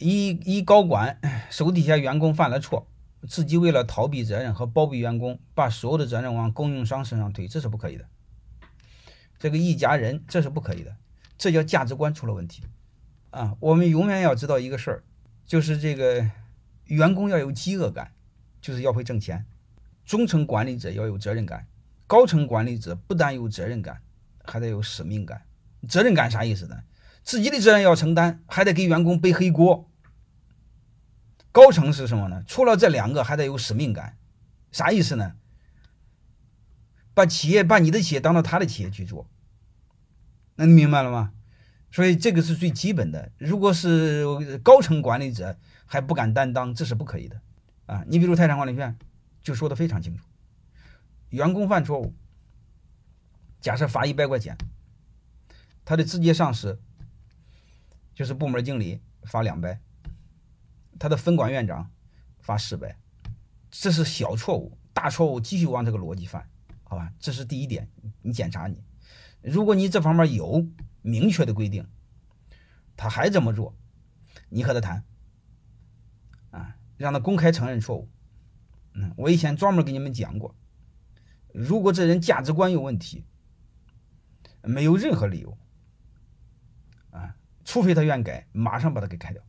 一一高管手底下员工犯了错，自己为了逃避责任和包庇员工，把所有的责任往供应商身上推，这是不可以的。这个一家人，这是不可以的，这叫价值观出了问题啊！我们永远要知道一个事儿，就是这个员工要有饥饿感，就是要会挣钱；中层管理者要有责任感，高层管理者不但有责任感，还得有使命感。责任感啥意思呢？自己的责任要承担，还得给员工背黑锅。高层是什么呢？除了这两个，还得有使命感。啥意思呢？把企业把你的企业当做他的企业去做。那你明白了吗？所以这个是最基本的。如果是高层管理者还不敢担当，这是不可以的啊！你比如泰山管理院就说的非常清楚：员工犯错误，假设罚一百块钱，他的直接上司就是部门经理罚两百。他的分管院长罚四百，这是小错误，大错误继续往这个逻辑犯，好吧？这是第一点，你检查你，如果你这方面有明确的规定，他还这么做，你和他谈，啊，让他公开承认错误。嗯，我以前专门给你们讲过，如果这人价值观有问题，没有任何理由，啊，除非他愿改，马上把他给开掉。